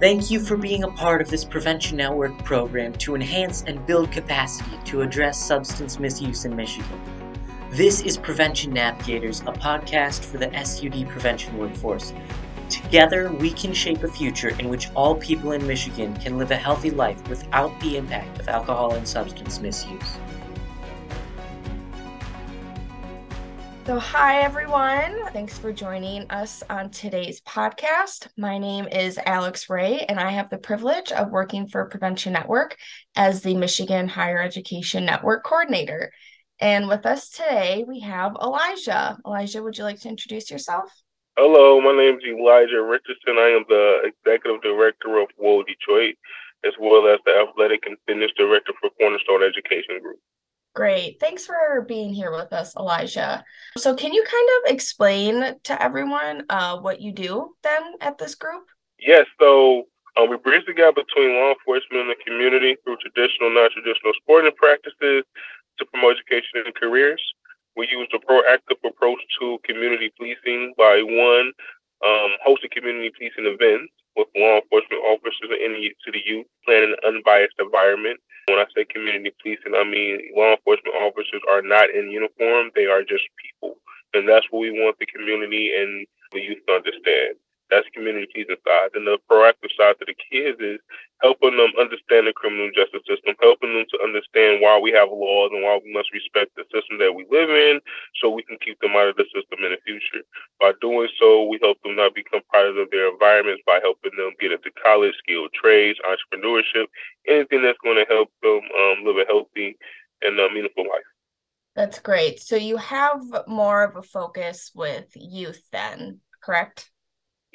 Thank you for being a part of this Prevention Network program to enhance and build capacity to address substance misuse in Michigan. This is Prevention Navigators, a podcast for the SUD prevention workforce. Together, we can shape a future in which all people in Michigan can live a healthy life without the impact of alcohol and substance misuse. So, hi everyone. Thanks for joining us on today's podcast. My name is Alex Wray, and I have the privilege of working for Prevention Network as the Michigan Higher Education Network Coordinator. And with us today, we have Elijah. Elijah, would you like to introduce yourself? Hello, my name is Elijah Richardson. I am the Executive Director of WHOH Detroit, as well as the Athletic and Fitness Director for Cornerstone Education Group. Great. Thanks for being here with us, Elijah. So, can you kind of explain to everyone uh, what you do then at this group? Yes. So, uh, we bridge the gap between law enforcement and the community through traditional, non traditional sporting practices to promote education and careers. We use a proactive approach to community policing by one, um, hosting community policing events with law enforcement officers and to the youth, planning an unbiased environment when I say community policing, I mean law enforcement officers are not in uniform, they are just people. And that's what we want the community and the youth to understand. That's community policing side. And the proactive side to the kids is helping them understand the criminal justice system, helping them to understand why we have laws and why we must respect the system that we live in so we can keep them out of the system in the future. By doing so, we help them not become part of their environments by helping them get into college, skilled trades, entrepreneurship, anything that's going to help them um, live a healthy and uh, meaningful life. That's great. So you have more of a focus with youth then, correct?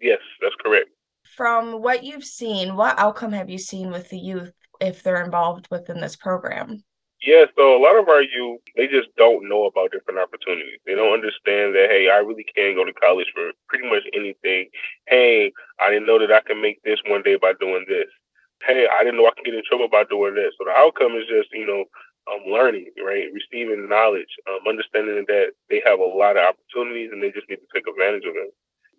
Yes, that's correct. From what you've seen, what outcome have you seen with the youth if they're involved within this program? Yeah, so a lot of our youth, they just don't know about different opportunities. They don't understand that, hey, I really can go to college for pretty much anything. Hey, I didn't know that I can make this one day by doing this. Hey, I didn't know I can get in trouble by doing this. So the outcome is just, you know, um, learning, right? Receiving knowledge, um, understanding that they have a lot of opportunities and they just need to take advantage of them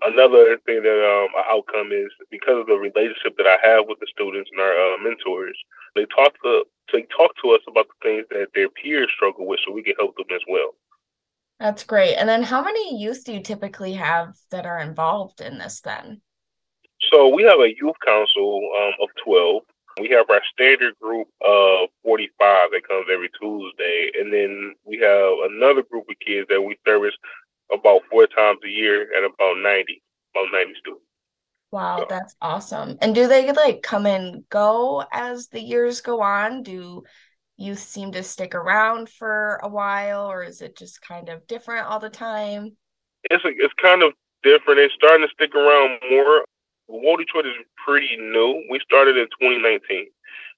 another thing that um, outcome is because of the relationship that I have with the students and our uh, mentors, they talk to they talk to us about the things that their peers struggle with, so we can help them as well. That's great. And then, how many youth do you typically have that are involved in this? Then, so we have a youth council um, of twelve. We have our standard group of 45 that comes every Tuesday. And then we have another group of kids that we service about four times a year and about 90, about 90 students. Wow, so. that's awesome. And do they like come and go as the years go on? Do youth seem to stick around for a while or is it just kind of different all the time? It's a, it's kind of different. They're starting to stick around more. WHOH Detroit is pretty new. We started in 2019.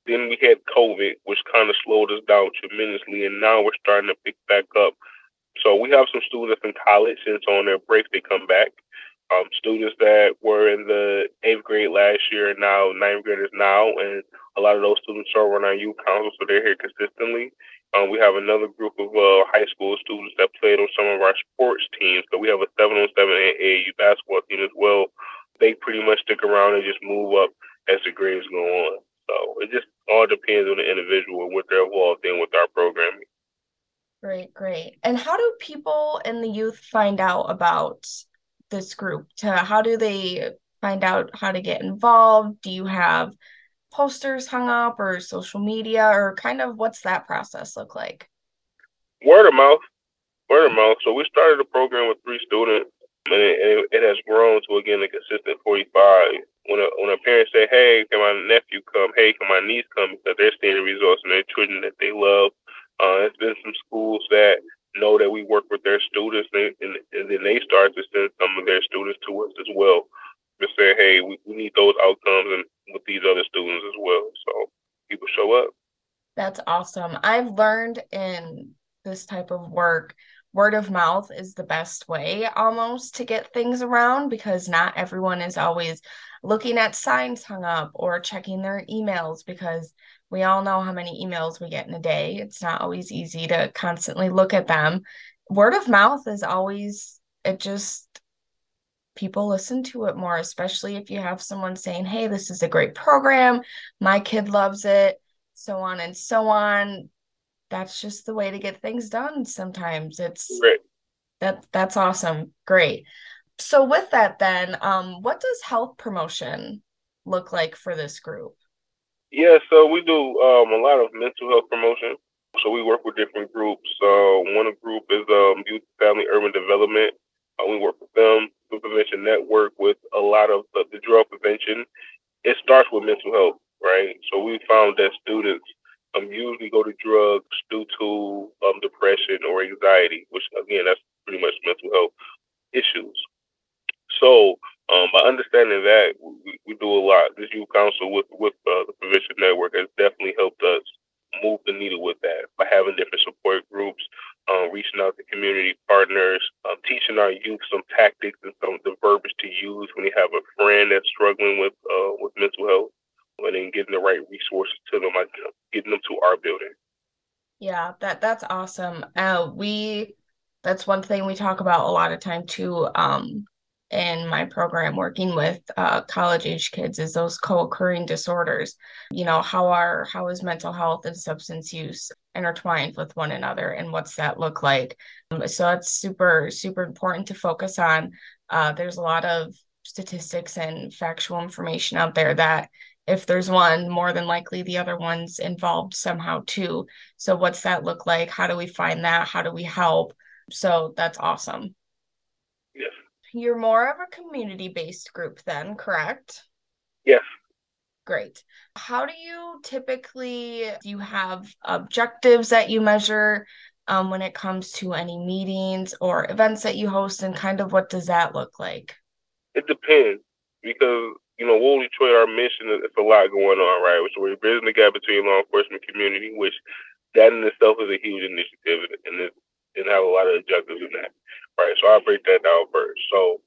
Then we had COVID, which kind of slowed us down tremendously, and now we're starting to pick back up. So we have some students in college, so on their break they come back. Um, students that were in the eighth grade last year and now ninth graders now, and a lot of those students are on our youth council, so they're here consistently. Um, we have another group of uh, high school students that played on some of our sports teams. So we have a seven on seven AAU basketball team as well. They pretty much stick around and just move up as the grades go on. So it just all depends on the individual and what they're involved in with our programming. Great, great. And how do people and the youth find out about this group? To how do they find out how to get involved? Do you have posters hung up or social media or kind of what's that process look like? Word of mouth. Word of mouth. So we started a program with three students and it, it has grown to again a consistent 45. When a, when a parent say, hey, can my nephew come? Hey, can my niece come? Because they're seeing the results and their children that they love uh, it's been some schools that know that we work with their students, and, and, then they start to send some of their students to us as well to say, hey, we, we need those outcomes and with these other students as well. So people show up. That's awesome. I've learned in this type of work, word of mouth is the best way almost to get things around because not everyone is always looking at signs hung up or checking their emails because we all know how many emails we get in a day. It's not always easy to constantly look at them. Word of mouth is always, it just, people listen to it more, especially if you have someone saying, Hey, this is a great program. My kid loves it, so on and so on. That's just the way to get things done sometimes. It's Right. that that's awesome. Great. So with that then, um, what does health promotion look like for this group? Yeah, so we do um, a lot of mental health promotion. So we work with different groups. Uh, one group is um, Youth Family Urban Development. Uh, we work with them, the Prevention Network, with a lot of the, the drug prevention. It starts with mental health, right? So we found that students um, usually go to drugs due to um, depression or anxiety, which again, that's pretty much mental health issues. So um, by understanding that, we, we, do a lot. This youth council with with uh, the Prevention Network has definitely helped us move the needle with that by having different support groups, um, reaching out to community partners, um, teaching our youth some tactics and some the verbiage to use when you have a friend that's struggling with uh, with mental health, and then getting the right resources to them, like getting them to our building. Yeah, that that's awesome. Uh, we that's one thing we talk about a lot of time too. Um, in my program working with uh, college age kids is those co-occurring disorders. You know how are how is mental health and substance use intertwined with one another and what's that look like? Um, so that's super super important to focus on. Uh, there's a lot of statistics and factual information out there that if there's one more than likely the other one's involved somehow too. So what's that look like? How do we find that? How do we help? So that's awesome you're more of a community based group, then, correct? Yes. Great. How do you typically do you have objectives that you measure um, when it comes to any meetings or events that you host, and kind of what does that look like? It depends because you know, WHOH Detroit, our mission is a lot going on, right? So we're bridging the gap between law enforcement community, which that in itself is a huge initiative, and it, and have a lot of objectives in that right? So I'll break that down first. So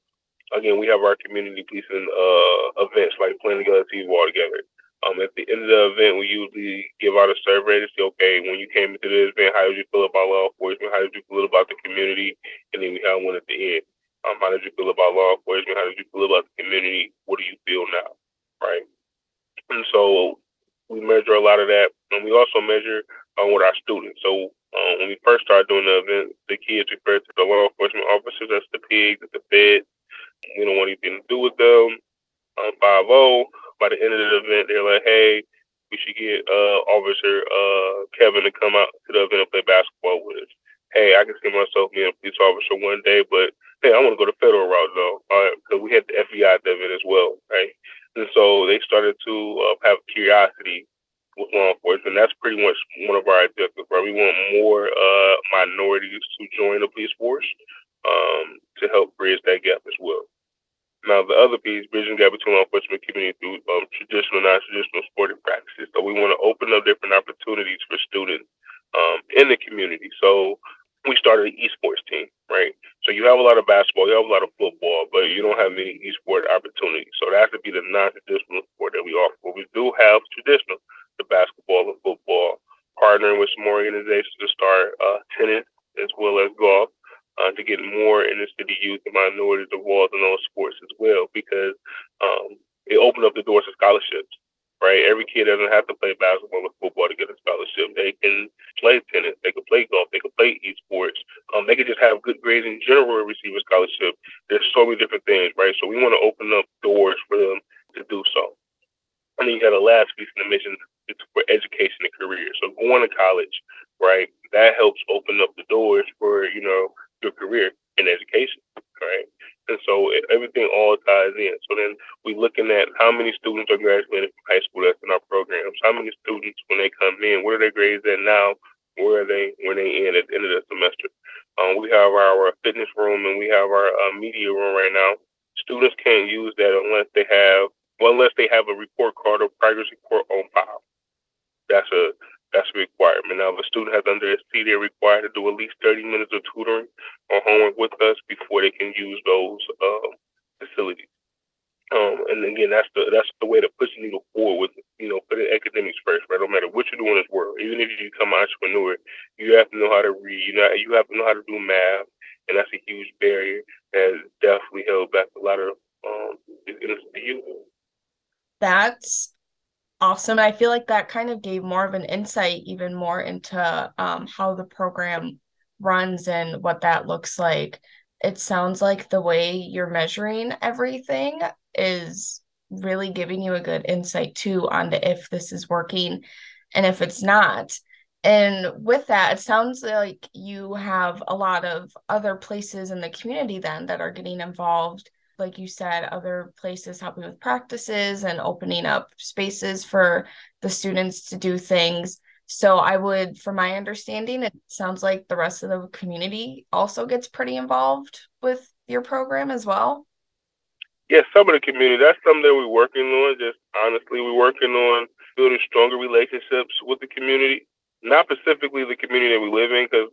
again, we have our community policing uh, events like playing together TV all together. Um, at the end of the event, we usually give out a survey to say, okay, when you came into this event, how did you feel about law enforcement? How did you feel about the community? And then we have one at the end. Um, how did you feel about law enforcement? How did you feel about the community? What do you feel now? Right. And so we measure a lot of that. And we also measure um, with our students. So um, when we first started doing the event, the kids referred to the law enforcement officers as the pigs, as the feds. We don't want anything to do with them. Um, 5 by the end of the event, they're like, hey, we should get uh, Officer uh, Kevin to come out to the event and play basketball with us. Hey, I can see myself being a police officer one day, but hey, I want to go the federal route though, because we had the FBI event as well, right? And so they started to uh, have curiosity with law enforcement. That's pretty much one of our objectives, right? We want more uh, minorities to join the police force um, to help bridge that gap as well. Now, the other piece, bridging gap between law enforcement community through um, traditional, non-traditional sporting practices. So we want to open up different opportunities for students um, in the community. So we started an esports team, right? So you have a lot of basketball, you have a lot of football, but you don't have many esports opportunities. So that has to be the non-traditional sport that we offer. But we do have traditional the basketball and football, partnering with some organizations to start uh, tennis as well as golf uh, to get more inner city youth and minorities involved in those sports as well because um, it opened up the doors to scholarships. Right, every kid doesn't have to play basketball or football to get a scholarship. They can play tennis, they can play golf, they can play esports. Um, they can just have good grades in general and receive a scholarship. There's so many different things, right? So we want to open up doors for them to do so. And then you got a last piece in the mission it's for education and career. So going to college, right, that helps open up the doors for, you know, your career in education, right? And so everything all ties in. So then we're looking at how many students are graduating from high school that's in our programs. How many students, when they come in, where are their grades at now? Where are they when they end at the end of the semester? Um, we have our fitness room and we have our uh, media room right now. Students can't use that unless they have, well, unless they have a report card or progress report on file that's a that's a requirement. Now, if a student has under ST, they're required to do at least 30 minutes of tutoring or homework with us before they can use those um, facilities. Um, and again, that's the that's the way to push the needle forward with you know putting academics first, right? No matter what you do in this world, even if you become an entrepreneur, you have to know how to read. You know, you have to know how to do math, and that's a huge barrier that definitely held back a lot of um, youth. That's awesome. I feel like that kind of gave more of an insight, even more into um, how the program runs and what that looks like. It sounds like the way you're measuring everything is really giving you a good insight too onto if this is working and if it's not. And with that, it sounds like you have a lot of other places in the community then that are getting involved. Like you said, other places helping with practices and opening up spaces for the students to do things. So I would, from my understanding, it sounds like the rest of the community also gets pretty involved with your program as well. Yeah, some of the community. That's something that we're working on. Just honestly, we're working on building stronger relationships with the community not specifically the community that we live in, because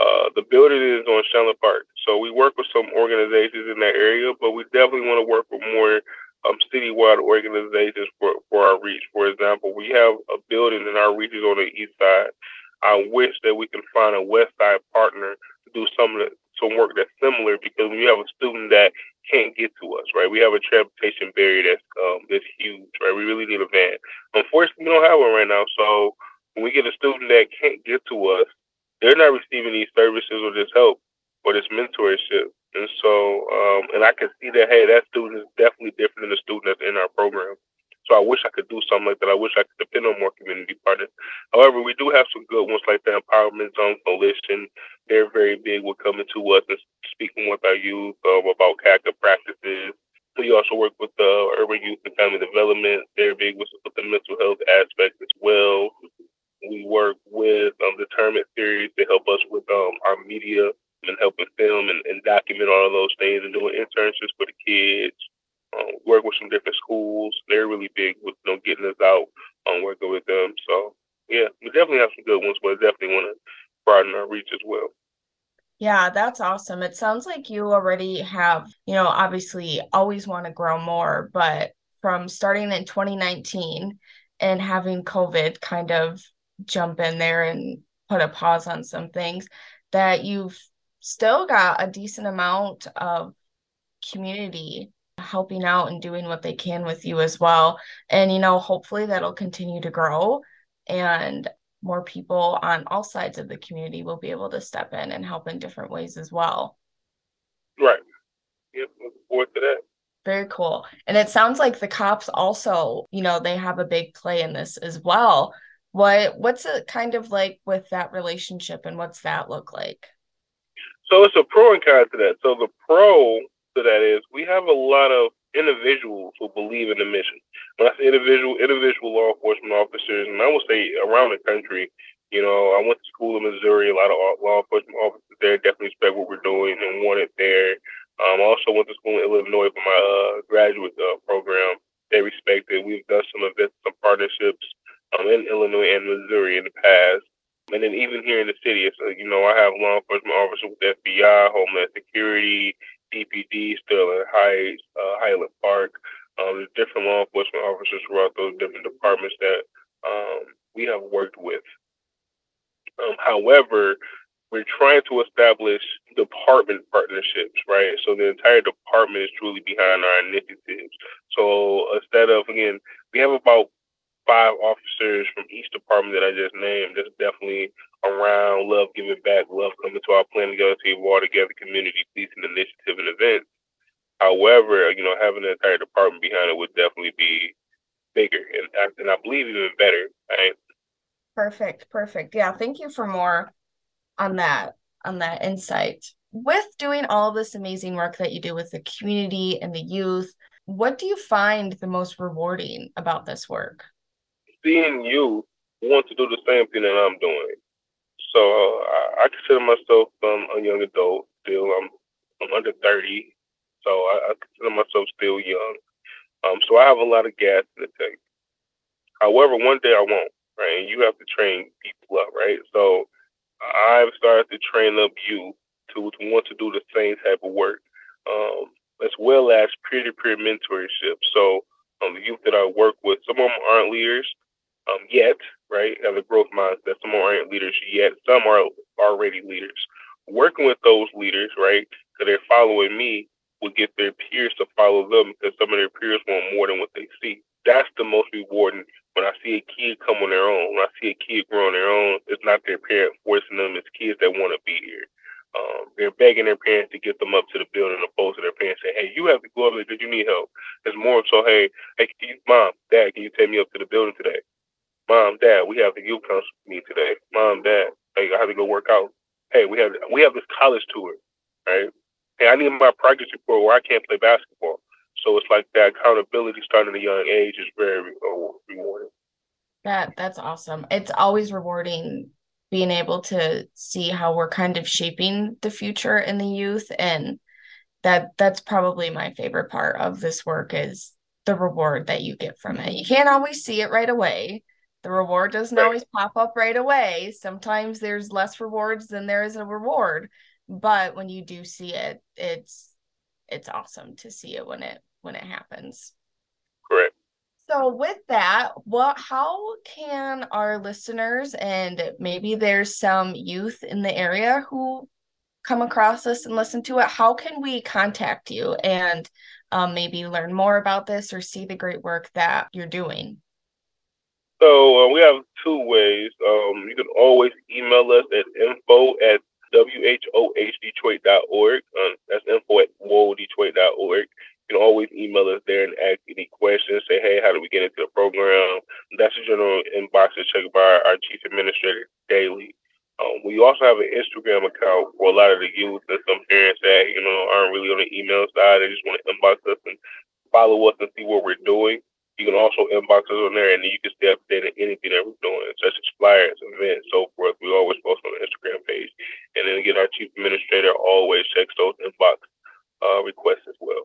uh, the building is on Chandler Park. So we work with some organizations in that area, but we definitely want to work with more um, citywide organizations for, for our reach. For example, we have a building in our reach is on the east side. I wish that we can find a west side partner to do some of the, some work that's similar because we have a student that can't get to us, right? We have a transportation barrier that's um, that's huge, right? We really need a van. Unfortunately, we don't have one right now, so when we get a student that can't get to us, they're not receiving these services or this help or this mentorship. And so, um, and I can see that, hey, that student is definitely different than the student that's in our program. So I wish I could do something like that. I wish I could depend on more community partners. However, we do have some good ones like the Empowerment Zone Coalition. They're very big with coming to us and speaking with our youth um, about CACA practices. We also work with the Urban Youth and Family Development. They're big with, with the mental health aspect as well. We work with um, determined theories to help us with um, our media and helping film and, and, all of those things and doing internships for the kids. Um, work with some different schools. They're really big with you know, getting us out, um, working with them. So yeah, we definitely have some good ones, but definitely want to broaden our reach as well. Yeah, that's awesome. It sounds like you already have, you know, obviously always want to grow more, but from starting in 2019 and having COVID kind of jump in there and put a pause on some things that you've still got a decent amount of community helping out and doing what they can with you as well. And you know hopefully that'll continue to grow and more people on all sides of the community will be able to step in and help in different ways as well. Right. Yep looking forward to that. Very cool. And it sounds like the cops also you know they have a big play in this as well. What what's it kind of like with that relationship and what's that look like? So it's a pro and con to that. So the pro to that is we have a lot of individuals who believe in the mission. When I say individual, individual law enforcement officers, and I will say around the country, you know, I went to school in Missouri. A lot of law enforcement officers there definitely respect what we're doing and want it there. Um, I also went to school in Illinois for my uh, graduate uh, program. They respect it. We've done some events, some partnerships um, in Illinois and Missouri in the past. And even here in the city, so, you know, I have law enforcement officers with FBI, Homeland Security, DPD, Sterling Heights, uh, Highland Park. Um, there's different law enforcement officers throughout those different departments that um, we have worked with. Um, however, we're trying to establish department partnerships, right? So the entire department is truly behind our initiatives. So instead of, again, we have about five officers from each department that I just named that's definitely around love giving back, love coming to our plan together to evolve together community policing initiative and events. However, you know, having an entire department behind it would definitely be bigger and, and I believe even better. Right? Perfect, perfect. Yeah, thank you for more on that on that insight. With doing all this amazing work that you do with the community and the youth, what do you find the most rewarding about this work? Seeing you want to do the same thing that I'm doing. So uh, I, I, consider myself um, a young adult still. I'm, I'm under 30, so I, I, consider myself still young. Um, so I have a lot of gas in the tank. However, one day I won't, right? And you have to train people up, right? So I've started to train up you to, to want to do the same type of work, um, as well as peer-to-peer mentorship. So um, the youth that I work with, some of them aren't leaders, um, yet, right? Have a growth mindset. Some aren't leaders yet. Some are already leaders. Working with those leaders, right? Because they're following me, will get their peers to follow them because some of their peers want more than what they see. that's the most rewarding when I see a kid come on their own, when I see a kid grow on their own, it's not their parent forcing them, it's kids that want to be here. Um, they're begging their parents to get them up to the building opposed to their parents saying, Hey, you have to go up there because you need help. It's more so, hey, hey, mom, dad, can you take me up to the building today? Mom, dad, we have the youth council meeting today. Mom, dad, hey, I have to go work out. Hey, we have we have this college tour, right? Hey, I need my practice report where I can't play basketball. So it's like that accountability starting at a young age is very uh, rewarding. That that's awesome. It's always rewarding being able to see how we're kind of shaping the future in the youth and that that's probably my favorite part of this work is the reward that you get from it. You can't always see it right away. The reward doesn't always pop up right away. Sometimes there's less rewards than there is a reward, but when you do see it, it's it's awesome to see it when it when it happens. Correct. So with that, what how can our listeners and maybe there's some youth in the area who come across this and listen to it, how can we contact you and um, maybe learn more about this or see the great work that you're doing? So uh, we have two ways. Um, you can always email us at info at whohdetroit.org. Um, that's info at whohdetroit.org. You can always email us there and ask any questions. Say, hey, how do we get into the program? That's the general inbox is checked by our chief administrator daily. Um, we also have an Instagram account for a lot of the youth and some parents that, you know, aren't really on the email side. They just want to inbox us and follow us and see what we're doing. You can also inbox us on there, and you can stay updated on anything that we're doing, such as flyers, events, so forth. We always post on the Instagram page. And then again, our chief administrator always checks those inbox uh, requests as well.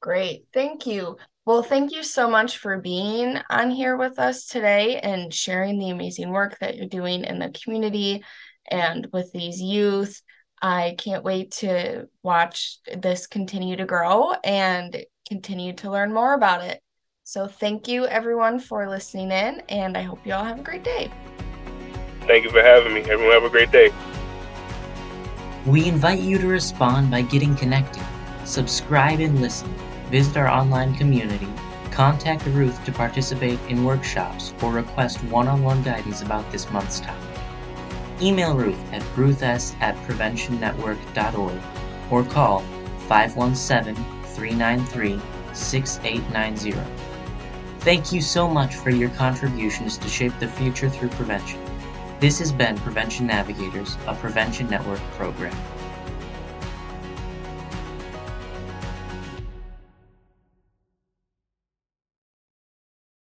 Great. Thank you. Well, thank you so much for being on here with us today and sharing the amazing work that you're doing in the community and with these youth. I can't wait to watch this continue to grow and continue to learn more about it. So, thank you everyone for listening in, and I hope you all have a great day. Thank you for having me. Everyone, have a great day. We invite you to respond by getting connected, subscribe and listen visit our online community, contact Ruth to participate in workshops, or request one on one guidance about this month's topic. Email Ruth at ruths at preventionnetwork.org or call 517 393 6890. Thank you so much for your contributions to shape the future through prevention. This has been Prevention Navigators, a Prevention Network program.